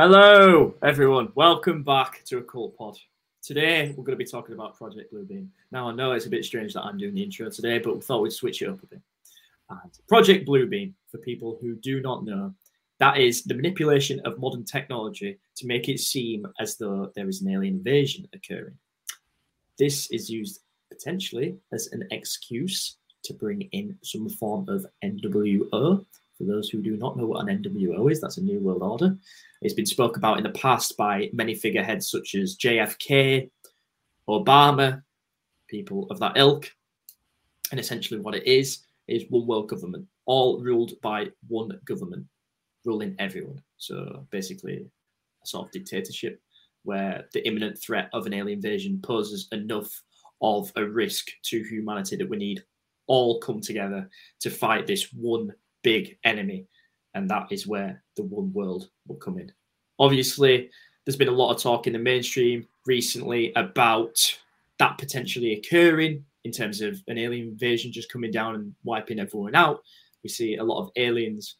Hello, everyone. Welcome back to a Occult Pod. Today, we're going to be talking about Project Bluebeam. Now, I know it's a bit strange that I'm doing the intro today, but we thought we'd switch it up a bit. And Project Bluebeam, for people who do not know, that is the manipulation of modern technology to make it seem as though there is an alien invasion occurring. This is used potentially as an excuse to bring in some form of NWO. For those who do not know what an NWO is, that's a New World Order. It's been spoke about in the past by many figureheads such as JFK, Obama, people of that ilk. And essentially, what it is is one world government, all ruled by one government, ruling everyone. So basically, a sort of dictatorship where the imminent threat of an alien invasion poses enough of a risk to humanity that we need all come together to fight this one big enemy. And that is where the one world will come in. Obviously, there's been a lot of talk in the mainstream recently about that potentially occurring in terms of an alien invasion just coming down and wiping everyone out. We see a lot of aliens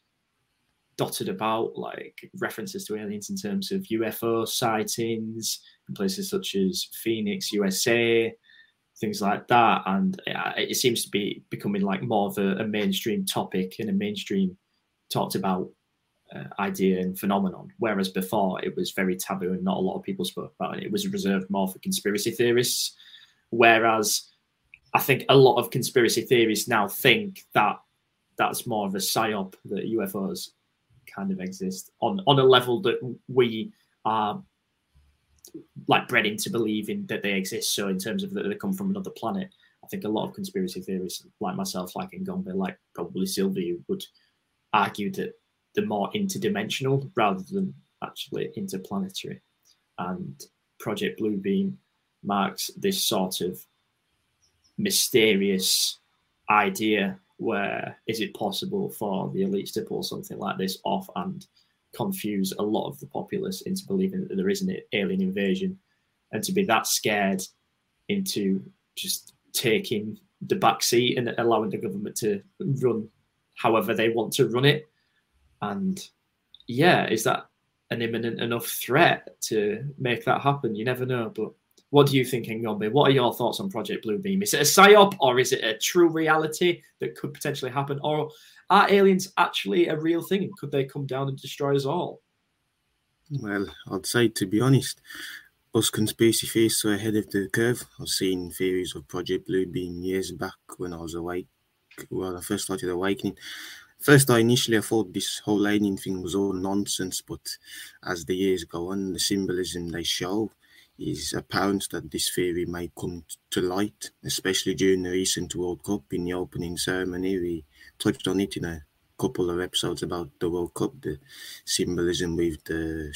dotted about, like references to aliens in terms of UFO sightings in places such as Phoenix, USA, things like that. And uh, it seems to be becoming like more of a, a mainstream topic and a mainstream talked about uh, idea and phenomenon. Whereas before it was very taboo and not a lot of people spoke about it. It was reserved more for conspiracy theorists. Whereas I think a lot of conspiracy theorists now think that that's more of a psyop that UFOs kind of exist on on a level that we are like bred into believing that they exist. So in terms of that they come from another planet, I think a lot of conspiracy theorists, like myself, like Ngombe, like probably Sylvia, would argue that they're more interdimensional rather than actually interplanetary. And Project Bluebeam marks this sort of mysterious idea where is it possible for the elites to pull something like this off and confuse a lot of the populace into believing that there is an alien invasion and to be that scared into just taking the back seat and allowing the government to run however they want to run it and yeah is that an imminent enough threat to make that happen you never know but what do you think, Ngombe? What are your thoughts on Project Bluebeam? Is it a psyop or is it a true reality that could potentially happen? Or are aliens actually a real thing could they come down and destroy us all? Well, I'd say to be honest, us conspiracy theorists are ahead of the curve. I've seen theories of Project Bluebeam years back when I was awake. Well, I first started awakening. First, I initially thought this whole alien thing was all nonsense, but as the years go on, the symbolism they show is apparent that this theory may come to light, especially during the recent World Cup in the opening ceremony. We touched on it in a couple of episodes about the World Cup, the symbolism with the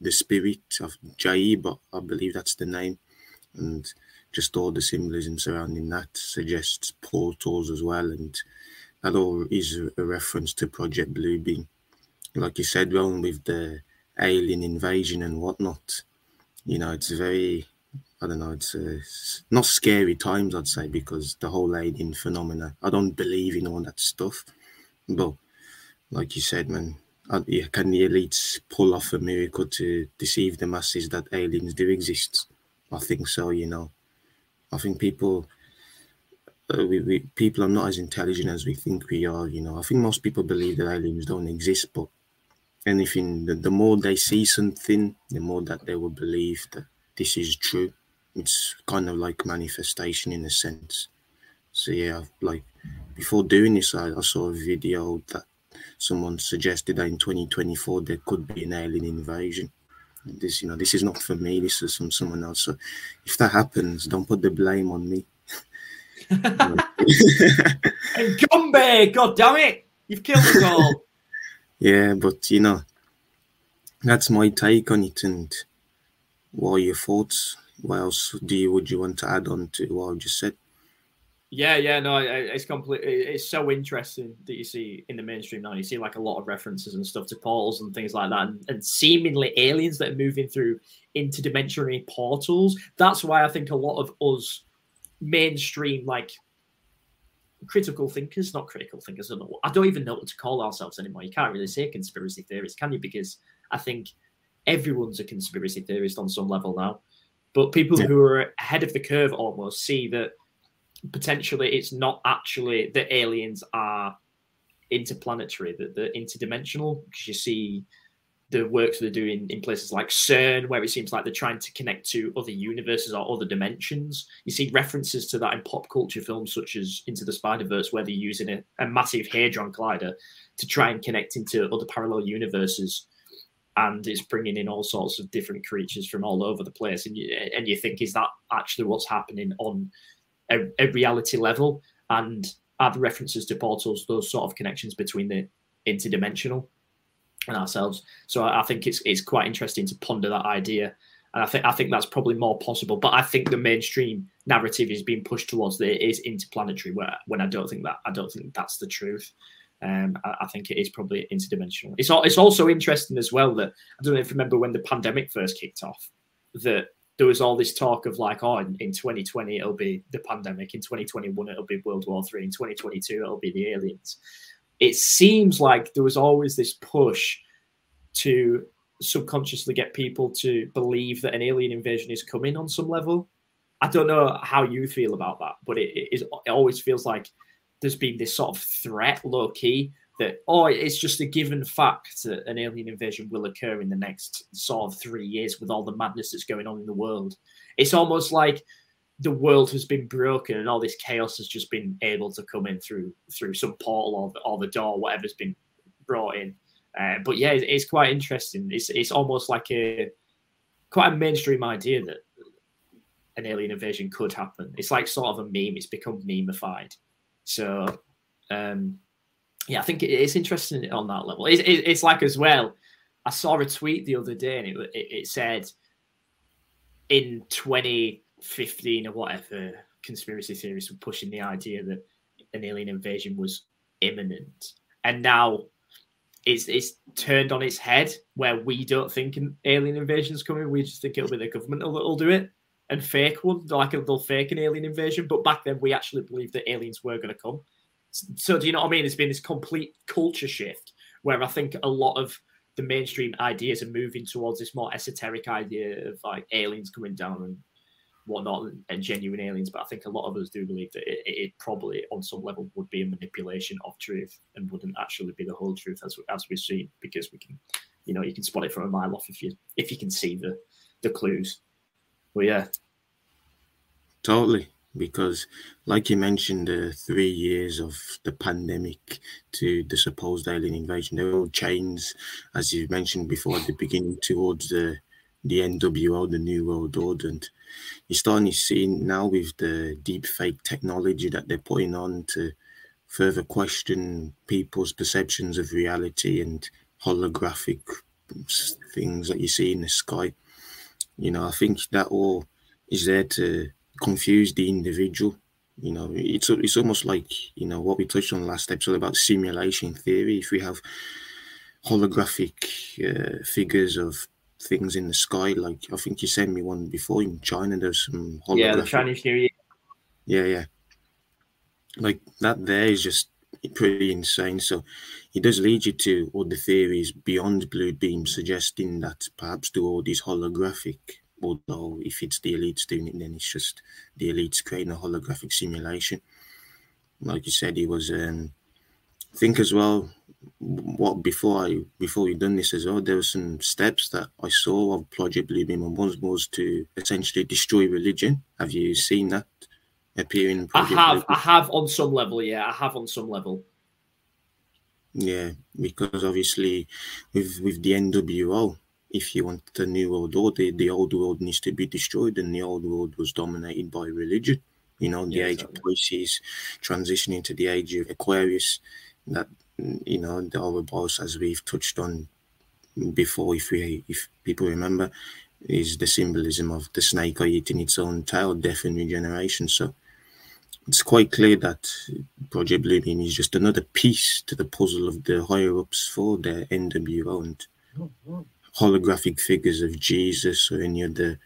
the spirit of Jai, but I believe that's the name, and just all the symbolism surrounding that suggests portals as well, and that all is a reference to Project Bluebeam. Like you said, well, with the alien invasion and whatnot you know, it's very, I don't know, it's, uh, not scary times, I'd say, because the whole alien phenomena, I don't believe in all that stuff. But like you said, man, uh, can the elites pull off a miracle to deceive the masses that aliens do exist? I think so, you know. I think people, uh, we, we, people are not as intelligent as we think we are, you know. I think most people believe that aliens don't exist, but anything, the, the more they see something, the more that they will believe that this is true. It's kind of like manifestation in a sense. So yeah, like before doing this, I, I saw a video that someone suggested that in 2024 there could be an alien invasion. This, you know, this is not for me. This is from someone else. So if that happens, don't put the blame on me. and Gombe, God damn it, you've killed us all. Yeah, but you know, that's my take on it. And what are your thoughts? What else do you would you want to add on to what I just said? Yeah, yeah, no, it's complete. It's so interesting that you see in the mainstream now. You see like a lot of references and stuff to portals and things like that, and, and seemingly aliens that are moving through interdimensional portals. That's why I think a lot of us mainstream like critical thinkers, not critical thinkers. I don't, know, I don't even know what to call ourselves anymore. You can't really say conspiracy theorists, can you? Because I think everyone's a conspiracy theorist on some level now. But people yeah. who are ahead of the curve almost see that potentially it's not actually that aliens are interplanetary, that they're interdimensional, because you see the work they're doing in places like CERN, where it seems like they're trying to connect to other universes or other dimensions. You see references to that in pop culture films such as Into the Spider Verse, where they're using a, a massive hadron collider to try and connect into other parallel universes. And it's bringing in all sorts of different creatures from all over the place. And you, and you think, is that actually what's happening on a, a reality level? And add references to portals those sort of connections between the interdimensional? and ourselves. So I, I think it's it's quite interesting to ponder that idea. And I think I think that's probably more possible. But I think the mainstream narrative is being pushed towards that it is interplanetary, where when I don't think that I don't think that's the truth. Um, I, I, think it is probably interdimensional. It's it's also interesting as well that I don't know if you remember when the pandemic first kicked off, that there was all this talk of like, oh, in, in 2020 it'll be the pandemic, in 2021 it'll be World War Three, in 2022 it'll be the aliens it seems like there was always this push to subconsciously get people to believe that an alien invasion is coming on some level. I don't know how you feel about that, but it, it, is, it always feels like there's been this sort of threat, low key, that oh, it's just a given fact that an alien invasion will occur in the next sort of three years with all the madness that's going on in the world. It's almost like the world has been broken and all this chaos has just been able to come in through through some portal or the, or the door, whatever's been brought in. Uh, but yeah, it's, it's, quite interesting. It's it's almost like a quite a mainstream idea that an alien invasion could happen. It's like sort of a meme. It's become memeified. So um, yeah, I think it's interesting on that level. It's, it's like as well. I saw a tweet the other day and it, it, said in 2015 or whatever conspiracy theorists were pushing the idea that an alien invasion was imminent. And now it's it's turned on its head where we don't think an alien invasion is coming. We just think it'll be the government that'll do it and fake one, like they'll fake an alien invasion. But back then, we actually believed that aliens were going to come. So, do you know what I mean? It's been this complete culture shift where I think a lot of the mainstream ideas are moving towards this more esoteric idea of like aliens coming down and whatnot and genuine aliens. But I think a lot of us do believe that it, it, probably, on some level, would be a manipulation of truth and wouldn't actually be the whole truth as as we've seen because we can, you know, you can spot it from a mile off if you if you can see the the clues. But yeah, totally. Because, like you mentioned, the three years of the pandemic to the supposed alien invasion, they all chains, as you mentioned before at the beginning, towards the the NWO, the New World Order, and you're starting to see now with the deep fake technology that they're putting on to further question people's perceptions of reality and holographic things that you see in the sky. You know, I think that all is there to confuse the individual. You know, it's it's almost like you know what we touched on last episode about simulation theory. If we have holographic uh, figures of things in the sky. Like I think you sent me one before in China. There's some yeah, the Chinese New Year. Yeah, yeah. Like that there is just pretty insane. So it does lead you to other theories beyond blue beam, suggesting that perhaps do all these holographic. Although if it's the elites doing it, then it's just the elites creating a holographic simulation. Like you said, he was. Um, I think as well what before I before we done this as well, there were some steps that I saw of Project Bluebeam, and one was to essentially destroy religion. Have you seen that appearing? In Project I have. Bluebeam? I have on some level. Yeah, I have on some level. Yeah, because obviously, with with the NWO, if you want the new world order, the old world needs to be destroyed, and the old world was dominated by religion. You know, the yeah, age exactly. of Pisces, transitioning to the age of Aquarius. That you know, the Ouroboros, as we've touched on before, if we if people remember, is the symbolism of the snake eating its own tail, death and regeneration. So it's quite clear that Project Bluebeam is just another piece to the puzzle of the higher ups for the NWO and oh, holographic figures of Jesus or any other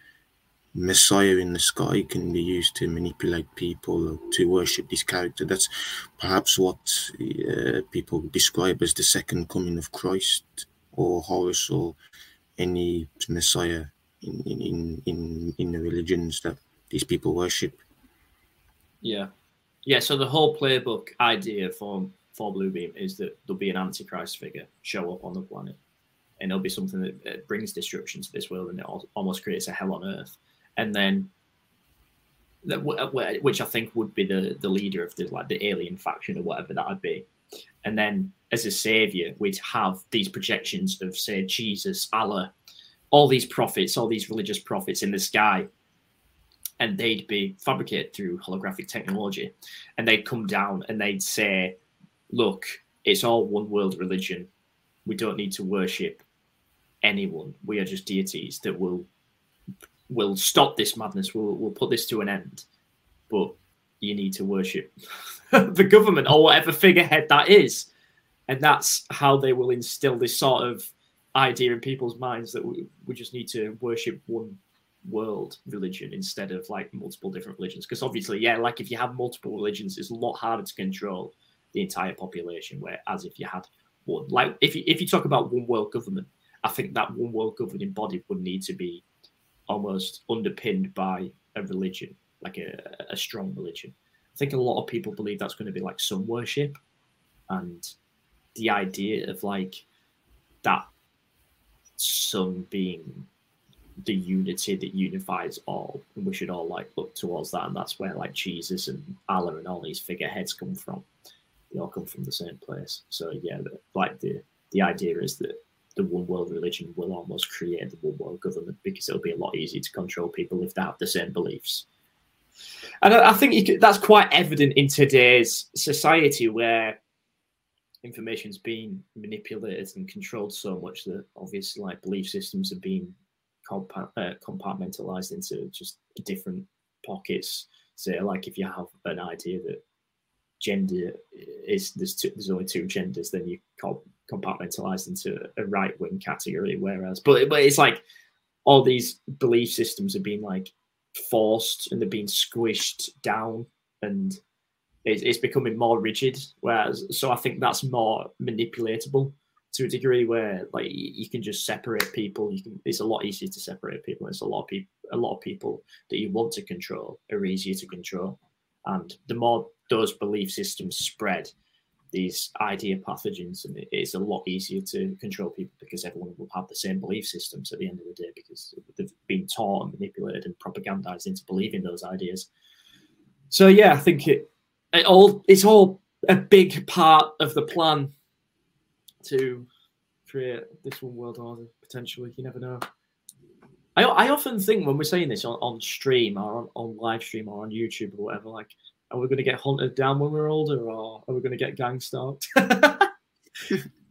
Messiah in the sky can be used to manipulate people to worship this character. That's perhaps what uh, people describe as the second coming of Christ or Horus or any messiah in in in in the religions that these people worship. Yeah, yeah. So the whole playbook idea for for Bluebeam is that there'll be an antichrist figure show up on the planet, and it'll be something that, that brings destruction to this world, and it almost creates a hell on earth. And then, uh, which I think would be the the leader of the like the alien faction or whatever that would be. And then, as a savior, we'd have these projections of say Jesus, Allah, all these prophets, all these religious prophets in the sky and they'd be fabricated through holographic technology and they'd come down and they'd say look it's all one world religion we don't need to worship anyone we are just deities that will will stop this madness we'll, we'll put this to an end but you need to worship the government or whatever figurehead that is and that's how they will instill this sort of idea in people's minds that we, we just need to worship one world religion instead of like multiple different religions. Because obviously, yeah, like if you have multiple religions, it's a lot harder to control the entire population. Whereas if you had one, like if you if you talk about one world government, I think that one world governing body would need to be almost underpinned by a religion, like a, a strong religion. I think a lot of people believe that's going to be like sun worship, and the idea of like that sun being the unity that unifies all, and we should all like look towards that, and that's where like Jesus and Allah and all these figureheads come from. They all come from the same place. So yeah, like the the idea is that the one world religion will almost create the one world government because it'll be a lot easier to control people if they have the same beliefs. And I, I think could, that's quite evident in today's society where information's been manipulated and controlled so much that obviously like belief systems are being compa- uh, compartmentalized into just different pockets. So, like if you have an idea that gender is there's two, there's only two genders, then you compartmentalize into a right wing category. Whereas, but but it's like all these belief systems are being like forced and they're being squished down, and it's, it's becoming more rigid. Whereas, so I think that's more manipulatable to a degree where like you can just separate people. You can. It's a lot easier to separate people. It's a lot of people. A lot of people that you want to control are easier to control, and the more those belief systems spread, these idea pathogens, and it's a lot easier to control people because everyone will have the same belief systems at the end of the day because they've been taught and manipulated and propagandized into believing those ideas. So yeah, I think it, it all it's all a big part of the plan to create this one world order potentially. You never know. I, I often think when we're saying this on, on stream or on, on live stream or on YouTube or whatever, like, are we going to get hunted down when we're older or are we going to get gang stalked?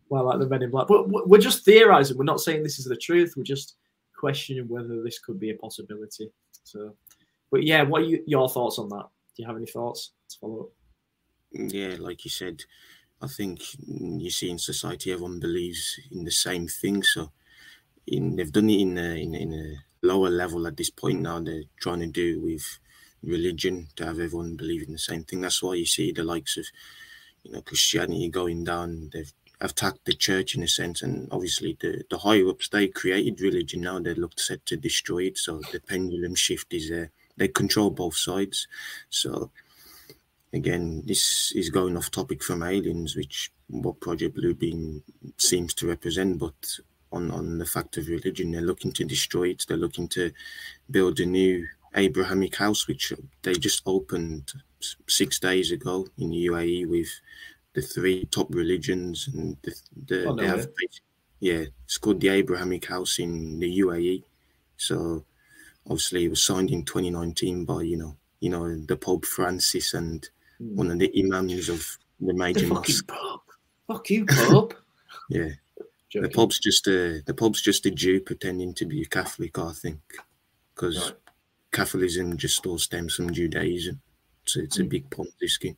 well, like the Men in Black. But we're just theorizing. We're not saying this is the truth. We're just questioning whether this could be a possibility. So, but yeah, what are you, your thoughts on that? Do you have any thoughts to follow up? Yeah, like you said, I think you see in society everyone believes in the same thing. So in, they've done it in a, in, in a lower level at this point now. They're trying to do with religion to have everyone believe in the same thing. That's why you see the likes of you know Christianity going down. They've attacked the church in a sense, and obviously the the higher ups they created religion. Now they look set to destroy it. So the pendulum shift is there. They control both sides. So again, this is going off topic from aliens, which what Project Bluebeam seems to represent, but on, on the fact of religion, they're looking to destroy it. They're looking to build a new Abrahamic house, which they just opened six days ago in the UAE with the three top religions, and the, the oh, no they have, yeah, it's called the Abrahamic House in the UAE. So obviously, it was signed in 2019 by you know, you know, the Pope Francis and Hmm. one of the imams of the major the mosque. Pope. Fuck you, Pope. yeah. Joking. The Pope's just a the Pope's just a Jew pretending to be a Catholic, I think, because right. Catholicism just all stems from Judaism, so it's mm. a hmm. big Ponzi scheme.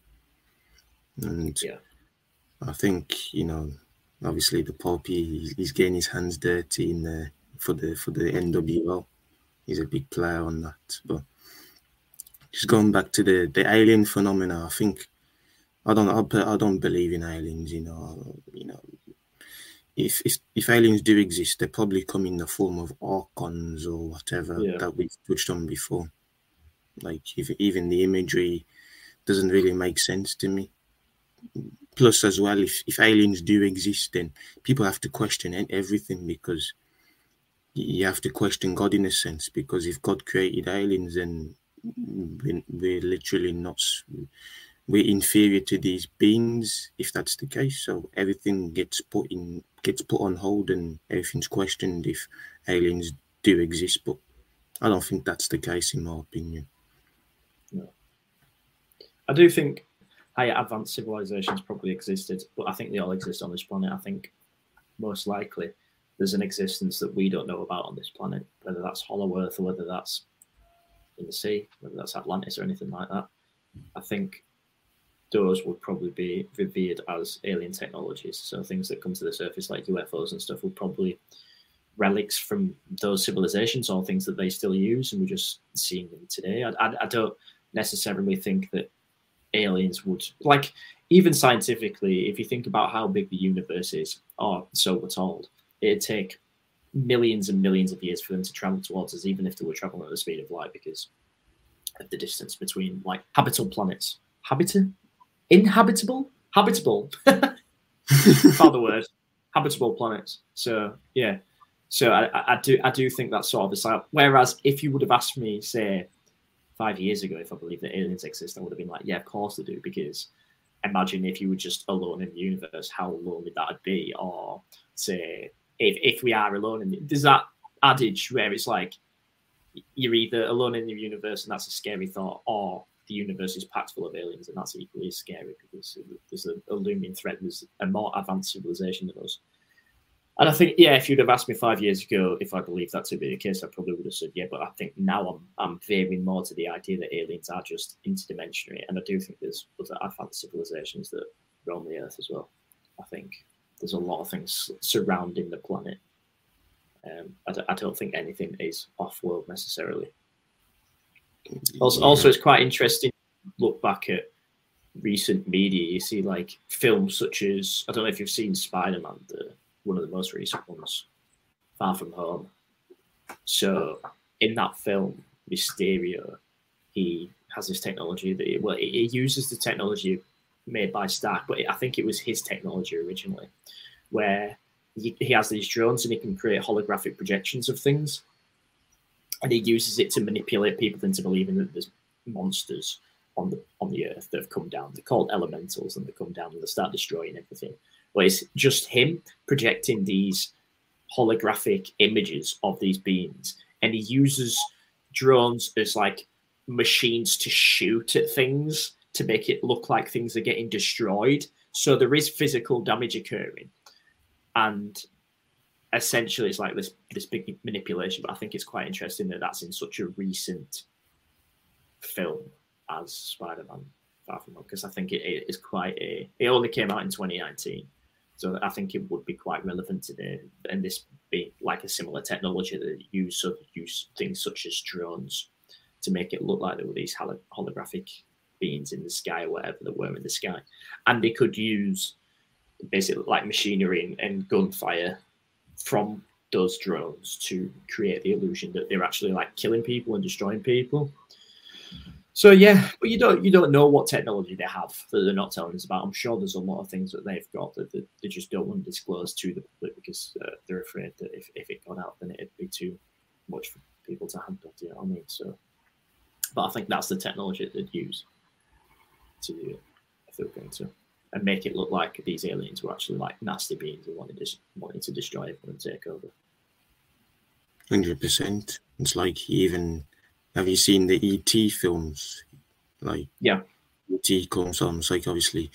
And yeah. I think you know, obviously the Pope he, he's getting his hands dirty in the for the for the NWO. He's a big player on that, but just going back to the the alien phenomena, I think I don't I, I don't believe in aliens. You know, you know, if, if if aliens do exist, they probably come in the form of archons or whatever Yeah. that we've touched on before. Like if, even the imagery doesn't really make sense to me. Plus, as well, if, if aliens do exist, then people have to question everything because you have to question God in a sense. Because if God created aliens, then we're, we're literally not we're inferior to these beings if that's the case. So everything gets put in gets put on hold and everything's questioned if aliens do exist. But I don't think that's the case in my opinion. I do think higher advanced civilizations probably existed, but I think they all exist on this planet. I think most likely there's an existence that we don't know about on this planet, whether that's Hollow Earth or whether that's in the sea, whether that's Atlantis or anything like that. I think those would probably be revered as alien technologies. So things that come to the surface like UFOs and stuff would probably relics from those civilizations or things that they still use, and we're just seeing them today. I, I, I don't necessarily think that aliens would like even scientifically if you think about how big the universe is or so we're told it'd take millions and millions of years for them to travel towards us even if they were traveling at the speed of light because of the distance between like habitable planets habitat inhabitable? Habitable? Found word. Habitable planets. So yeah. So I, I- do i do think that's sort of a side. Whereas if you would have asked me say five years ago, if I believed that aliens exist, I would have been like, yeah, of course they do. Because imagine if you were just alone in the universe, how lonely that'd be. Or say, if, if we are alone in the, there's that adage where it's like you're either alone in the universe and that's a scary thought, or the universe is packed full of aliens and that's equally as scary because there's a, a looming threat. There's a more advanced civilization than us. And I think, yeah, if you'd have asked me five years ago if I believed that to be the case, I probably would have said yeah. But I think now I'm I'm veering more to the idea that aliens are just interdimensionary, and I do think there's other advanced civilizations that roam the Earth as well. I think there's a lot of things surrounding the planet. Um, I, don't, I don't think anything is off-world necessarily. Also, also, it's quite interesting. to Look back at recent media, you see like films such as I don't know if you've seen Spider-Man, the one of the most recent ones, Far From Home. So in that film, Mysterio, he has this technology that it, well, it, it uses the technology made by Stark, but it, I think it was his technology originally, where he, he has these drones and he can create holographic projections of things, and he uses it to manipulate people into believing that there's monsters on the on the earth that have come down. They're called elementals, and they come down and they start destroying everything. But it's just him projecting these holographic images of these beings, and he uses drones as like machines to shoot at things to make it look like things are getting destroyed. So there is physical damage occurring, and essentially it's like this this big manipulation. But I think it's quite interesting that that's in such a recent film as Spider-Man Far From Home because I think it, is quite a. It only came out in 2019, so I think it would be quite relevant today. And this be like a similar technology that use of use things such as drones to make it look like there were these holographic beings in the sky or whatever that were in the sky, and they could use basically like machinery and, and gunfire from those drones to create the illusion that they're actually like killing people and destroying people. So yeah, but you don't you don't know what technology they have that they're not telling us about. I'm sure there's a lot of things that they've got that, they just don't want to disclose to the public because uh, they're afraid that if, if it got out, then it'd be too much for people to handle. Do you know what I mean? So, but I think that's the technology that they'd use to do it if they were going to, and make it look like these aliens were actually like nasty beings and wanted to wanting to destroy everyone and take over. Hundred percent. It's like even have you seen the ET films? Like Yeah. ET comes on. It's like obviously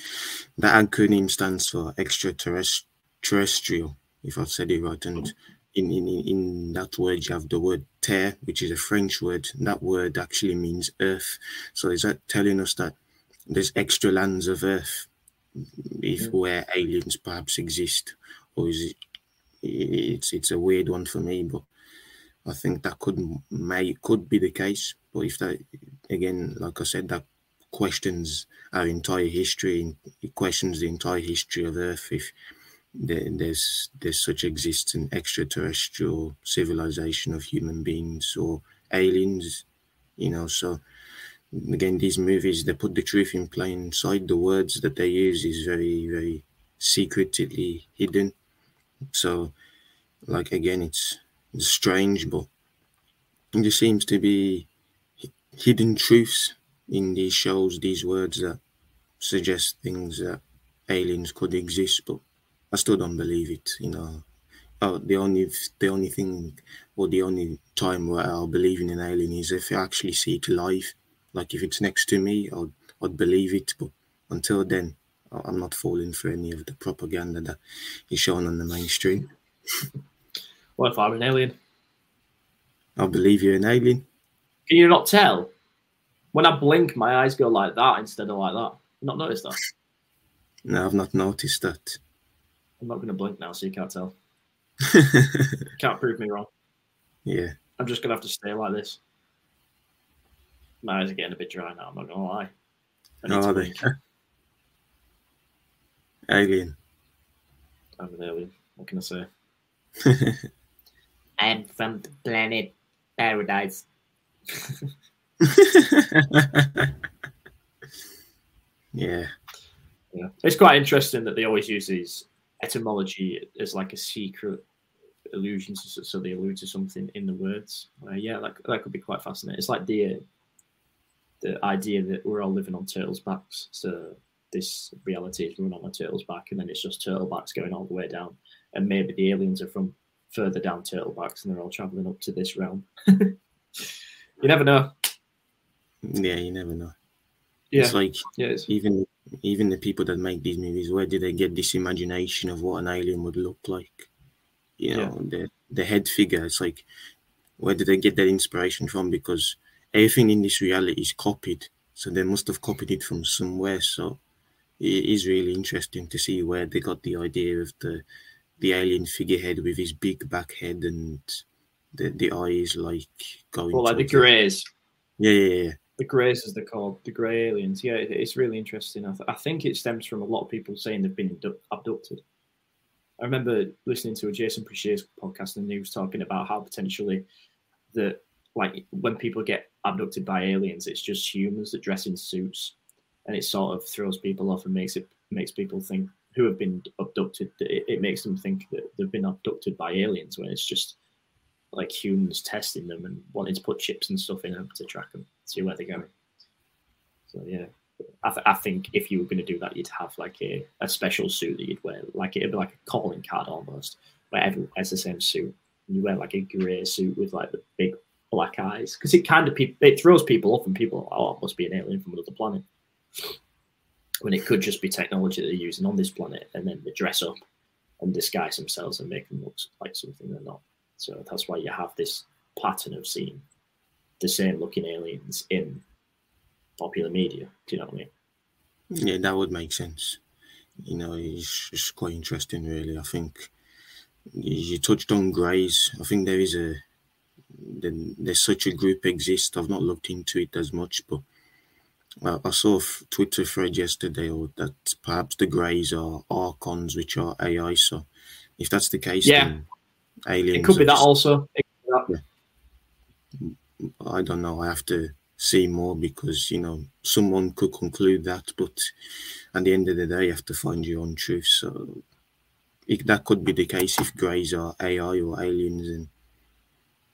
the acronym stands for extraterrestrial, if I've said it right. And in, in in that word you have the word terre, which is a French word. That word actually means earth. So is that telling us that there's extra lands of earth if where aliens perhaps exist? Or is it it's it's a weird one for me, but I think that could may could be the case, but if that again, like I said, that questions our entire history, it questions the entire history of Earth. If there, there's there's such exists an extraterrestrial civilization of human beings or aliens, you know. So again, these movies they put the truth in plain sight. The words that they use is very very secretly hidden. So, like again, it's, strange, but there seems to be hidden truths in these shows, these words that suggest things that aliens could exist, but I still don't believe it. You know, oh, the only the only thing or the only time where I'll believe in an alien is if I actually see it live. Like if it's next to me, I'd I'd believe it. But until then, I'm not falling for any of the propaganda that is shown on the mainstream. What if I'm an alien? I believe you're an alien. Can you not tell? When I blink, my eyes go like that instead of like that. You not noticed that? No, I've not noticed that. I'm not going to blink now, so you can't tell. can't prove me wrong. Yeah. I'm just going to have to stay like this. My eyes are getting a bit dry now. I'm not to lie. I need How to are they? Alien. I'm an. What can I say? I'm from the planet Paradise. yeah. Yeah, it's quite interesting that they always use these etymology as like a secret allusion, so, so they allude to something in the words. Uh, yeah, that, that could be quite fascinating. It's like the uh, the idea that we're all living on turtles' backs. So this reality is run on a turtle's back, and then it's just turtle backs going all the way down, and maybe the aliens are from further down turtle backs, and they're all traveling up to this realm. you never know. Yeah, you never know. Yeah, It's like yeah, it's, even even the people that make these movies, where did they get this imagination of what an alien would look like? You know, the the head figure. It's like where did they get that inspiration from? Because everything in this reality is copied, so they must have copied it from somewhere. So it is really interesting to see where they got the idea of the the alien figurehead with his big back head and the the eyes like going. well, like the greys. Yeah, yeah, yeah. The Greys, as they're called, the Grey aliens. Yeah, it- it's really interesting. I, th- I think it stems from a lot of people saying they've been abdu- abducted. I remember listening to a Jason Precious podcast and he was talking about how potentially that, like, when people get abducted by aliens, it's just humans that dress in suits, and it sort of throws people off and makes it makes people think who have been abducted. It, it makes them think that they've been abducted by aliens when it's just like humans testing them and wanting to put chips and stuff in them to track them, see where they're going. So yeah, I, th- I think if you were going to do that, you'd have like a, a special suit that you'd wear, like it'd be like a calling card almost, where everyone wears the same suit. And you wear like a grey suit with like the big black eyes, because it kind of pe- it throws people off, and people are, oh, it must be an alien from another planet. When it could just be technology that they're using on this planet, and then they dress up and disguise themselves and make them look like something they're not. So that's why you have this pattern of seeing the same looking aliens in popular media. Do you know what I mean? Yeah, that would make sense. You know, it's just quite interesting, really. I think you touched on greys. I think there is a then there's such a group exists. I've not looked into it as much, but I, I saw a Twitter thread yesterday or that perhaps the greys are archons, which are AI. So if that's the case, Yeah. then aliens. It could be that just- also. Could. I don't know. I have to see more because you know someone could conclude that, but at the end of the day, you have to find your own truth. So it, that could be the case if greys are AI or aliens, and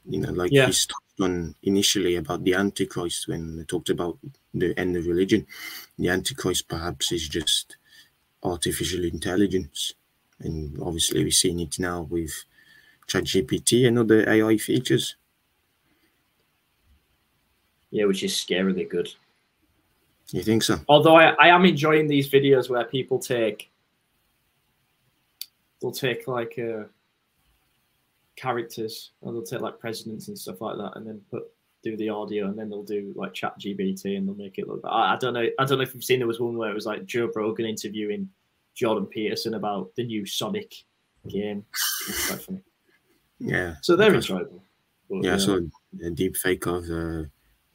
you know, like Yeah. he's touched on initially about the Antichrist when they talked about the end of religion. The Antichrist perhaps is just artificial intelligence, and obviously we're seeing it now with ChatGPT and other AI features. Yeah, which is scarily good. You think so? Although I, I am enjoying these videos where people take they'll take like uh, characters or they'll take like presidents and stuff like that and then put do the audio and then they'll do like chat GBT and they'll make it look I, I don't know I don't know if you've seen there was one where it was like Joe Rogan interviewing Jordan Peterson about the new Sonic game. It's quite funny. Yeah. So they're enjoyable. But, Yeah, I saw a deep fake of uh,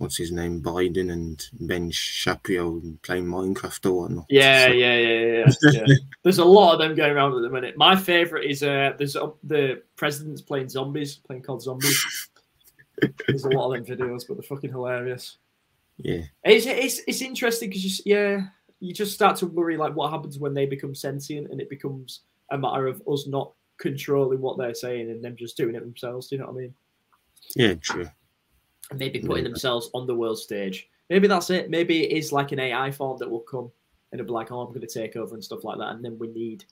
what's his name, Biden and Ben Shapiro playing Minecraft or whatnot. Yeah, so. yeah, yeah, yeah, yeah. there's a lot of them going around at the minute. My favorite is uh, there's uh, the president's playing zombies, playing CoD Zombies. there's a lot of them videos, but they're fucking hilarious. Yeah, it's it's it's interesting because you yeah you just start to worry like what happens when they become sentient and it becomes a matter of us not controlling what they're saying and them just doing it themselves. Do you know what I mean? Yeah, true. Maybe putting themselves on the world stage. Maybe that's it. Maybe it is like an AI form that will come and it'll be like, oh, I'm going to take over and stuff like that. And then we need,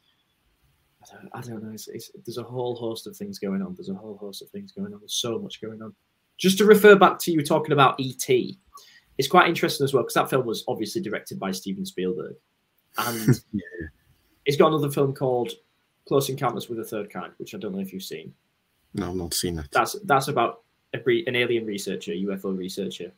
I don't, I don't know. It's, it's, there's a whole host of things going on. There's a whole host of things going on. There's so much going on. Just to refer back to you talking about ET, it's quite interesting as well because that film was obviously directed by Steven Spielberg. And yeah. it's got another film called Close Encounters with the Third Kind, which I don't know if you've seen. No, I've not seen that. That's that's about a, an alien researcher, UFO researcher,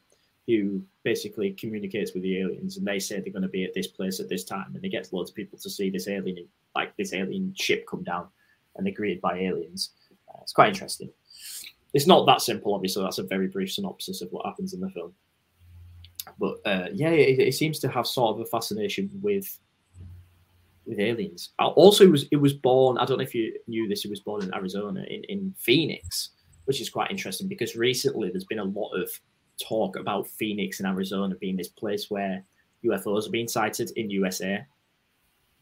who basically communicates with the aliens, and they say they're going to be at this place at this time, and he gets loads of people to see this alien, like this alien ship, come down, and they're greeted by aliens. Uh, it's quite interesting. It's not that simple, obviously. That's a very brief synopsis of what happens in the film. But uh, yeah, it, it, seems to have sort of a fascination with with aliens. Also, it was it was born. I don't know if you knew this. It was born in Arizona, in in Phoenix, which is quite interesting because recently there's been a lot of talk about Phoenix and Arizona being this place where UFOs are being sighted in USA,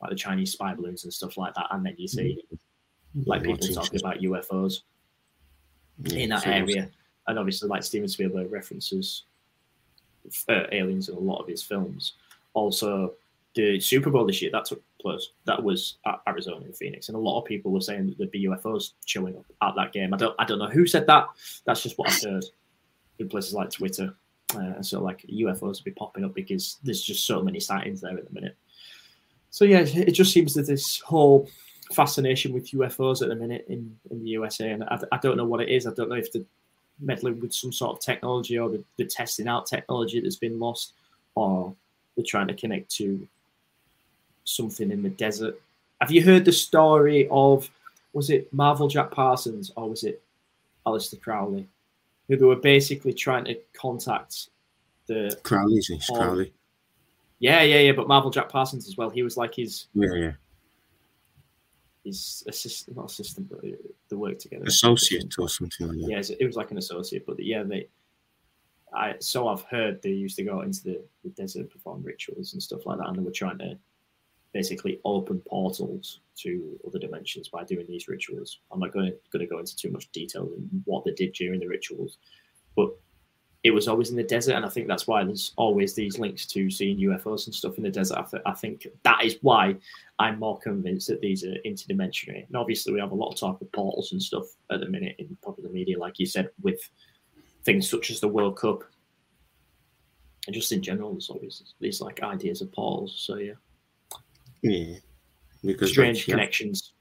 like the Chinese spy balloons and stuff like that. And then you see mm-hmm. like people talking about UFOs yeah, in that area. And obviously, like Steven Spielberg references uh, aliens in a lot of his films. Also, the Super Bowl this year that took place. That was at Arizona and Phoenix, and a lot of people were saying that there'd be UFOs showing up at that game. I don't, I don't know who said that. That's just what I've heard in places like Twitter. Uh, so like UFOs will be popping up because there's just so many sightings there at the minute. So yeah, it just seems that this whole fascination with UFOs at the minute in, in the USA, and I, I don't know what it is. I don't know if the meddling with some sort of technology or the, the testing out technology that's been lost, or they're trying to connect to something in the desert. Have you heard the story of was it Marvel Jack Parsons or was it Aleister Crowley? Who they were basically trying to contact the Crowley's Crowley. Yeah, yeah, yeah. But Marvel Jack Parsons as well. He was like his yeah, yeah his assistant, not assistant, but they work together. Associate or something like that. Yeah, it was like an associate, but yeah, they. I so I've heard they used to go into the, the desert perform rituals and stuff like that, and they were trying to basically open portals to other dimensions by doing these rituals. I'm not going to, going to go into too much detail in what they did during the rituals, but it was always in the desert, and I think that's why there's always these links to seeing UFOs and stuff in the desert. I, th- I think that is why I'm more convinced that these are interdimensional. And obviously, we have a lot of talk of portals and stuff at the minute in popular media, like you said, with things such as the World Cup, and just in general, there's always these like ideas of portals. So yeah, yeah, because strange like, connections.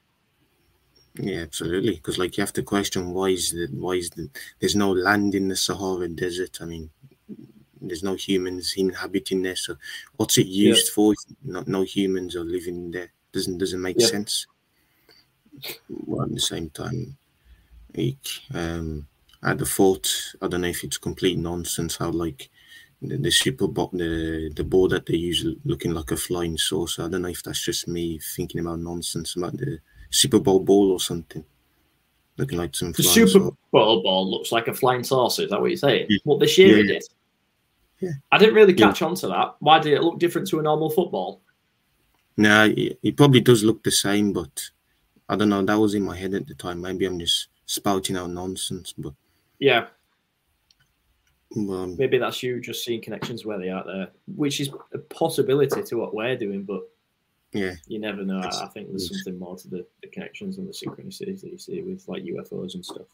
Yeah, absolutely. Because like you have to question why is the why is the, there's no land in the Sahara Desert. I mean, there's no humans inhabiting there. So what's it used yeah. for? No, no humans are living there. Doesn't doesn't make yeah. sense. Well, at the same time, like um, at the fort, I don't know if it's complete nonsense. How like the, the super bo- the the board that they use looking like a flying saucer. I don't know if that's just me thinking about nonsense about the Super Bowl ball or something. Looking like some the Super saucer. Bowl ball looks like a flying saucer. Is that what you're saying? Yeah. What this year yeah, it did? Yeah. I didn't really catch yeah. on to that. Why did it look different to a normal football? No, nah, it probably does look the same, but I don't know. That was in my head at the time. Maybe I'm just spouting out nonsense, but yeah. Um, Maybe that's you just seeing connections where they are there, which is a possibility to what we're doing, but yeah, you never know. I think there's something more to the, the connections and the synchronicities that you see with like UFOs and stuff.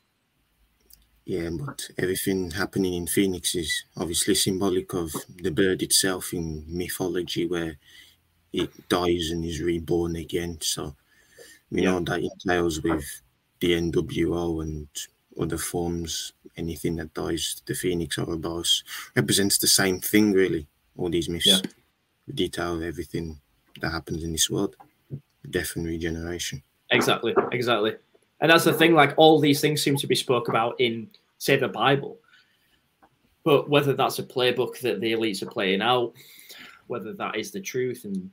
Yeah, but everything happening in Phoenix is obviously symbolic of the bird itself in mythology, where it dies and is reborn again. So we yeah. know that entails with the NWO and other forms. Anything that dies, the Phoenix Ouroboros represents the same thing, really. All these myths yeah. detail everything that happens in this world death and regeneration exactly exactly and that's the thing like all these things seem to be spoke about in say the bible but whether that's a playbook that the elites are playing out, whether that is the truth, and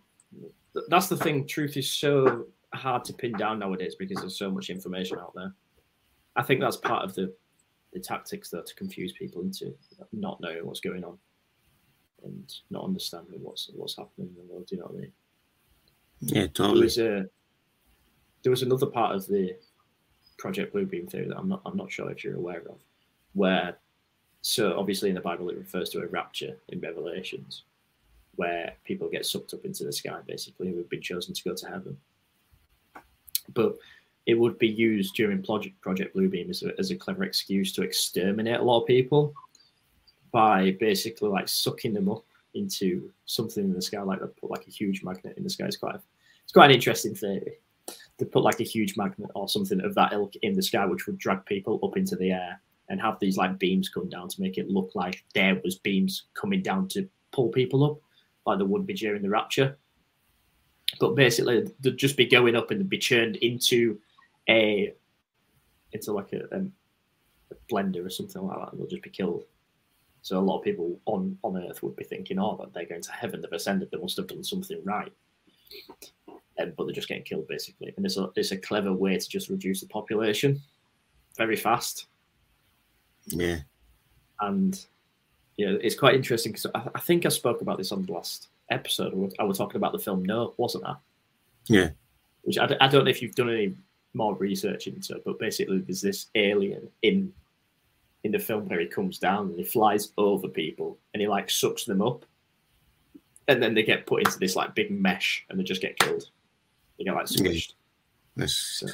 that's the thing. Truth is so hard to pin down nowadays because there's so much information out there. I think that's part of the the tactics though to confuse people into not knowing what's going on and not understanding what's what's happening in the world. Do you know what I mean? Yeah, totally. There was a there was another part of the Project Bluebeam theory that I'm not I'm not sure if you're aware of, where so obviously in the Bible it refers to a rapture in Revelations, where people get sucked up into the sky basically who have been chosen to go to heaven. But it would be used during Project Project Bluebeam as a, as a clever excuse to exterminate a lot of people by basically like sucking them up into something in the sky, like they put like a huge magnet in the sky. It's quite it's quite an interesting theory. To put like a huge magnet or something of that ilk in the sky, which would drag people up into the air and have these like beams come down to make it look like there was beams coming down to pull people up, like there would be during the rapture. But basically, they'd just be going up and be churned into a into like a, a blender or something like that, and they'll just be killed. So a lot of people on on Earth would be thinking, "Oh, that they're going to heaven. They've ascended. They must have done something right." Um, but they're just getting killed basically, and it's a it's a clever way to just reduce the population very fast. Yeah, and yeah, it's quite interesting because I, I, think I spoke about this on the last episode. I was talking about the film Nope, wasn't I? Yeah. Which I, I don't know if you've done any more research into, but basically there's this alien in in the film where he comes down and he flies over people and he like sucks them up, and then they get put into this like big mesh and they just get killed. They get like squished. Yeah. That's so,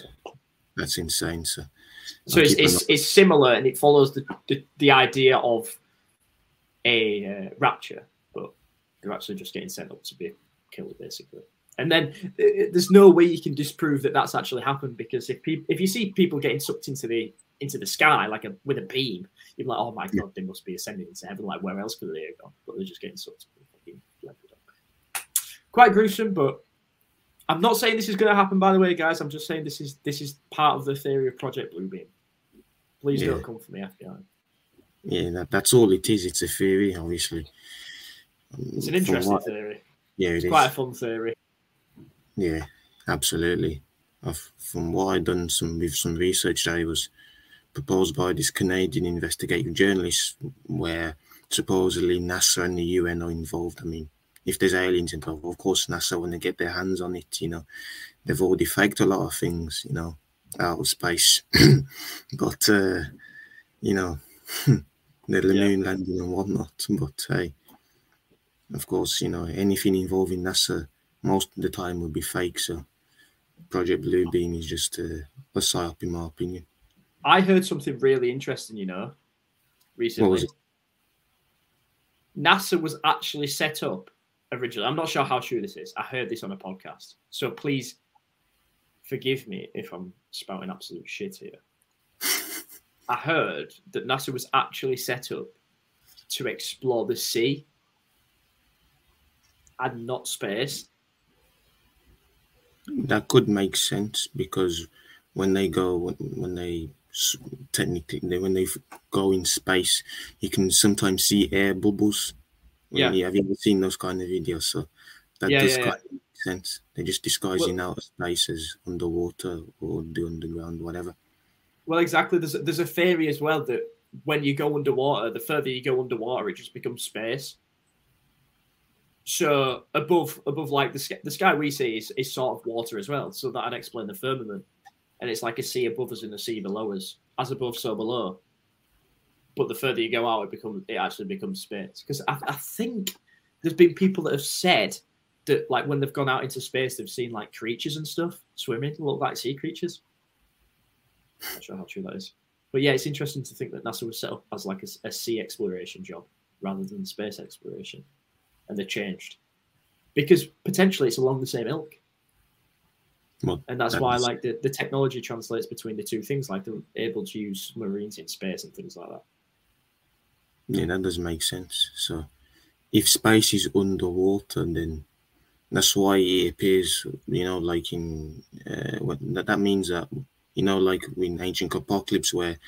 that's insane. So, so it's, it's, it's, similar and it follows the, the, the idea of a uh, rapture, but they're actually just getting sent up to be killed basically. And then uh, there's no way you can disprove that that's actually happened because if people, if you see people getting sucked into the into the sky like a with a beam, you're like, oh my god, yeah. they must be ascending into heaven. Like where else could they have gone? But they're just getting sucked. Quite gruesome, but I'm not saying this is going to happen. By the way, guys, I'm just saying this is this is part of the theory of Project Bluebeam. Please yeah. don't come for me, FBI. Yeah, that, that's all it is. It's a theory, obviously. It's an interesting what, theory. Yeah, it's quite a fun theory. Yeah, absolutely. I've, from what I've done some with some research that was proposed by this Canadian investigative journalist, where supposedly NASA and the UN are involved. I mean, if there's aliens involved, of course NASA want to get their hands on it. You know, they've already faked a lot of things. You know, out of space, but uh, you know, the yeah. moon landing and whatnot. But hey, of course, you know, anything involving NASA most of the time would be fake. So Project Bluebeam is just a, a psyop, in my opinion. I heard something really interesting, you know, recently. NASA was actually set up originally. I'm not sure how true this is. I heard this on a podcast. So please forgive me if I'm spouting absolute shit here. I heard that NASA was actually set up to explore the sea and not space. That could make sense because when they go, when, when they technically, when they go in space, you can sometimes see air bubbles yeah. you, have you ever seen those kind of videos? So that yeah, does yeah, kind of make sense. They're just disguising well, out space as underwater or the underground, whatever. Well, exactly. There's there's a theory as well that when you go underwater, the further you go underwater, it just becomes space. So above above like the sky, the sky we see is, is sort of water as well. So that'd explain the firmament, and it's like a sea above us and a sea below us, as above so below but the further you go out, it becomes it actually becomes space. Because I, I think there's been people that have said that like when they've gone out into space, they've seen like creatures and stuff swimming, look like sea creatures. Not sure how true that is, but yeah, it's interesting to think that NASA was set up as like a, a sea exploration job rather than space exploration, and they changed because potentially it's along the same ilk. Well, and that's why, like the, the technology translates between the two things. Like they're able to use marines in space and things like that. Yeah, that doesn't make sense. So, if space is underwater, then that's why it appears, you know, like in uh, what, that, that means that, you know, like in ancient apocalypse, where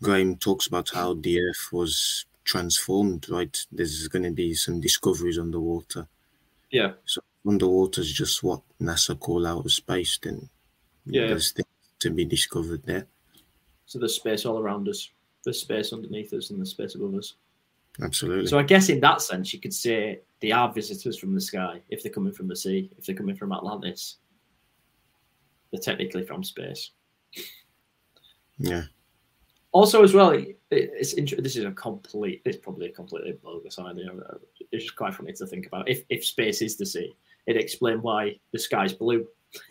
Graham talks about how the earth was transformed, right? There's going to be some discoveries underwater. Yeah. So underwater is just what NASA call outer space. Then Yeah. there's things to be discovered there. So there's space all around us. There's space underneath us and there's space above us. Absolutely. So I guess in that sense, you could say they are visitors from the sky if they're coming from the sea. If they're coming from Atlantis, they're technically from space. yeah. Also, as well, it's inter- this is a complete. It's probably a completely bogus idea. Uh, it's just quite funny to think about. If if space is the sea, it explain why the sky's blue.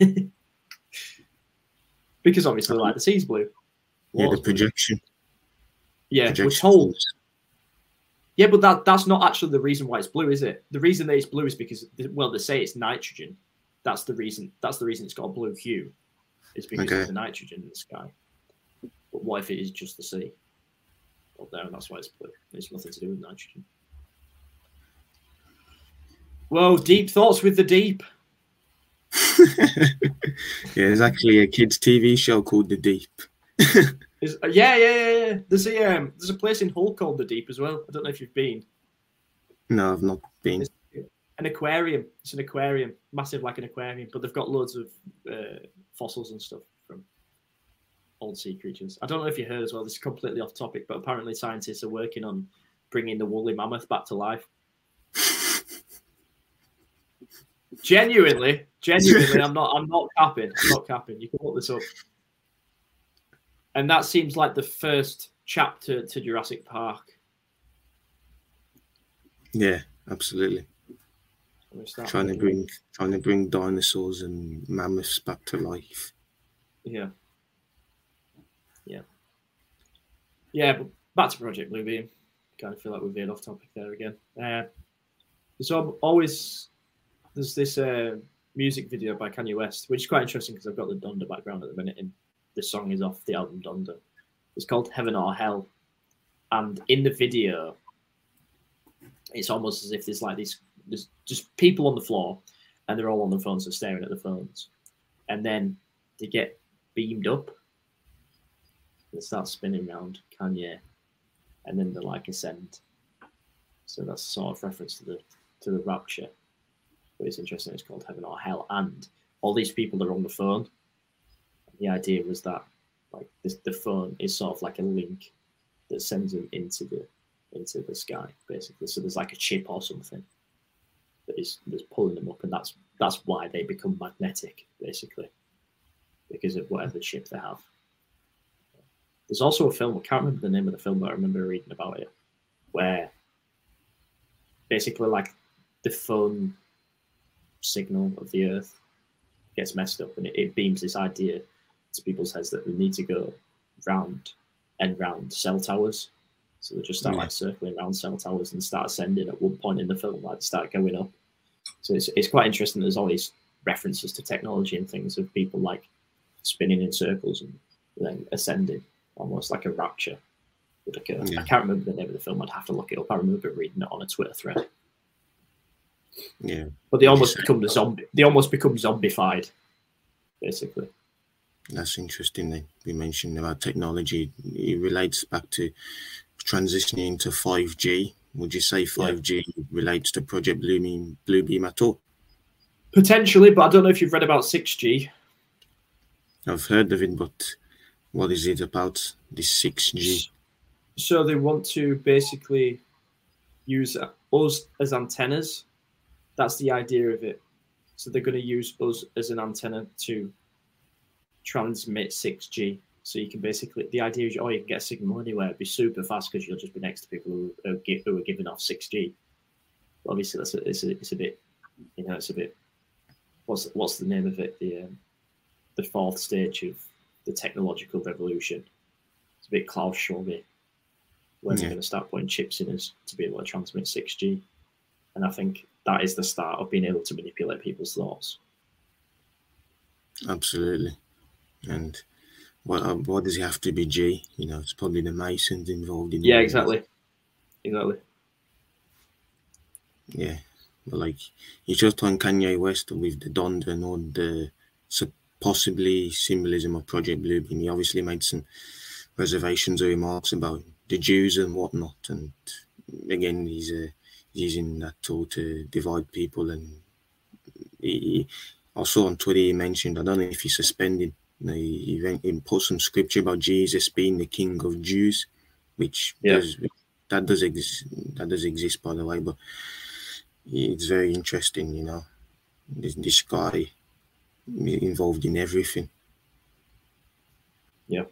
because obviously, like the sea's blue. Yeah, the Water's blue. projection. Yeah, we're told. Yeah, but that that's not actually the reason why it's blue, is it? The reason that it's blue is because well, they say it's nitrogen. That's the reason. That's the reason it's got a blue hue. It's because Okay. of the nitrogen in the sky. But what if it is just the sea? Up there, and that's why it's blue. It's nothing to do with nitrogen. Whoa, deep thoughts with the deep. yeah, there's actually a kids' TV show called The Deep. Is, uh, yeah, yeah, yeah, yeah. There's a um, there's a place in Hull called the Deep as well. I don't know if you've been. No, I've not been. an aquarium. It's an aquarium, massive like an aquarium, but they've got loads of uh, fossils and stuff old sea creatures. I don't know if you heard as well. This is completely off topic, but apparently scientists are working on bringing the woolly mammoth back to life. Genuinely, genuinely, I'm not. I'm not capping. I'm not capping. You can look this up. And that seems like the first chapter to Jurassic Park. Yeah, absolutely. Let me start Trying to bring trying to bring dinosaurs and mammoths back to life. Yeah. Yeah. Yeah, but back to Project Bluebeam. Kind of feel like we've veered off topic there again. Uh, so always there's this uh, music video by Kanye West, which is quite interesting because I've got the Donda background at the minute, and the song is off the album Donda. It's called Heaven or Hell, and in the video, it's almost as if there's like these there's just people on the floor, and they're all on the phones, and staring at the phones, and then they get beamed up. They start spinning around Kanye, and then they like ascend. So that's sort of reference to the to the rapture. But it's interesting. It's called heaven or hell, and all these people are on the phone. The idea was that like this, the phone is sort of like a link that sends them into the into the sky, basically. So there's like a chip or something that is that's pulling them up, and that's that's why they become magnetic, basically, because of whatever chip they have. There's also a film, I can't remember the name of the film, but I remember reading about it, where basically like the phone signal of the earth gets messed up and it, it beams this idea to people's heads that they need to go round and round cell towers. So they just start Yeah. like circling around cell towers and start ascending at one point in the film, like start going up. So it's, it's quite interesting. There's always references to technology and things of people like spinning in circles and then ascending, almost like a rapture would occur. Yeah. I can't remember the name of the film. I'd have to look it up. I remember reading it on a Twitter thread. Yeah, But they almost become the zombie. They almost become zombified, basically. that's interesting. Then we mentioned about technology. It relates back to transitioning to five G. Would you say five G relates to Project Bluebeam Bluebeam at all? Potentially, but I don't know if you've read about 6G. I've heard of it, but what is it about? the six G. So they want to basically use us as antennas. That's the idea of it. So they're going to use us as an antenna to transmit 6G. So you can basically, the idea is, oh, you can get a signal anywhere. It'd be super fast because you'll just be next to people who who are giving off 6G. Obviously, that's a, it's, a, it's a bit, you know, it's a bit. What's what's the name of it? The um, the fourth stage of the technological revolution. It's a bit Klaus Schwab when they're going to start putting chips in us to be able to transmit 6G. And I think that is the start of being able to manipulate people's thoughts. Absolutely. And what uh, what does it have to be G? You know, it's probably the Masons involved in. Yeah, exactly. Exactly. Yeah, but like you just on Kanye West with the Donda and all the so possibly symbolism of Project Bluebeam. He obviously made some reservations or remarks about the Jews and whatnot. And again, he's uh, using that tool to divide people. And he, I saw on Twitter he mentioned, I don't know if he's suspended, You know, he, he, he put some scripture about Jesus being the King of Jews, which yeah. does, that does exist. That does exist, by the way. But it's very interesting, you know. This, this guy involved in everything. Yeah.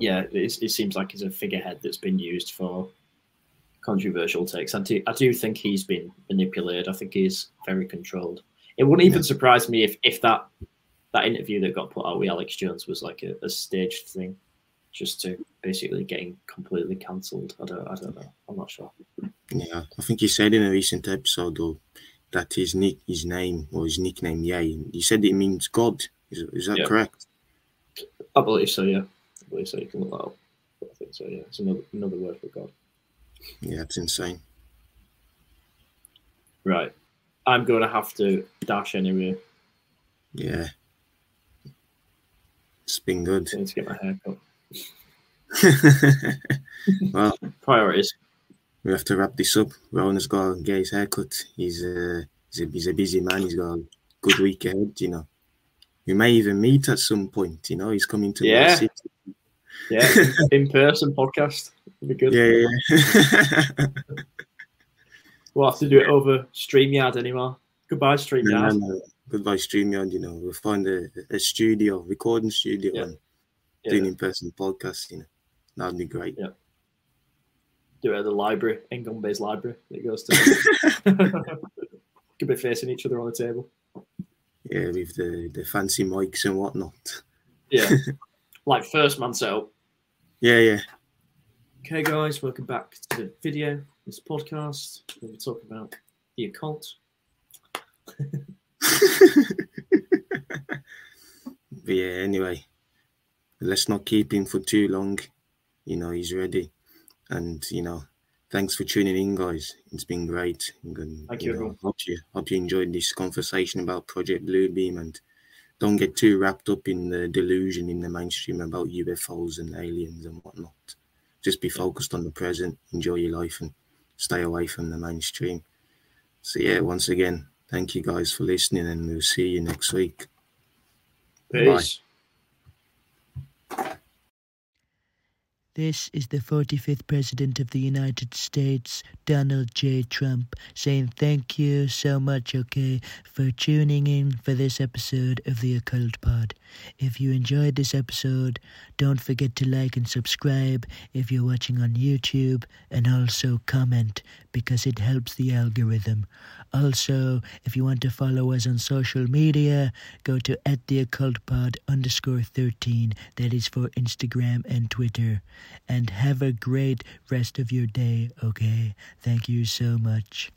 Yeah, it, it seems like he's a figurehead that's been used for controversial takes. I do, I do think he's been manipulated. I think he's very controlled. It wouldn't even yeah. surprise me if, if that that interview that got put out with Alex Jones was like a, a staged thing, just to basically getting completely cancelled. I don't, I don't know. I'm not sure. Yeah, I think he said in a recent episode though that his nick, his name or his nickname, yeah, You said it means God. Is, is that yeah. correct? I believe so. Yeah, I believe so. You can look that up. I think so. Yeah, it's another another word for God. Yeah, it's insane. Right, I'm going to have to dash anyway. Yeah, it's been good. I need to get my hair cut. well, priorities we have to wrap this up. Ronan's got to get his haircut. He's a, he's a, he's a busy man. He's got a good week ahead, you know. We may even meet at some point, you know. He's coming to yeah. Yeah, in person podcast. It'd be good. Yeah, yeah. we'll have to do it over StreamYard anymore. Goodbye, StreamYard. No, no, no. Goodbye, StreamYard. You know, we'll find a, a studio, recording studio, yeah. and yeah. doing in person podcasts. You know, that'd be great. Yeah do it at the library, based library that goes to. Could be facing each other on the table. Yeah, with the, the fancy mics and whatnot. Yeah, like first man setup. Yeah, yeah. Okay, guys, welcome back to the video, this podcast where we talk about the occult. but yeah, anyway, let's not keep him for too long. You know, he's ready. And you know, thanks for tuning in, guys. It's been great. And, Thank you. you know, hope you hope you enjoyed this conversation about Project Bluebeam and don't get too wrapped up in the delusion in the mainstream about UFOs and aliens and whatnot. Just be focused on the present, enjoy your life, and stay away from the mainstream. So yeah, once again, thank you guys for listening, and we'll see you next week. Peace. Bye. This is the 45th President of the United States, Donald J. Trump, saying thank you so much, okay, for tuning in for this episode of the Occult Pod. If you enjoyed this episode, don't forget to like and subscribe if you're watching on YouTube, and also comment because it helps the algorithm. Also, if you want to follow us on social media, go to at the occult pod underscore 13. That is for Instagram and Twitter. And have a great rest of your day, okay? Thank you so much.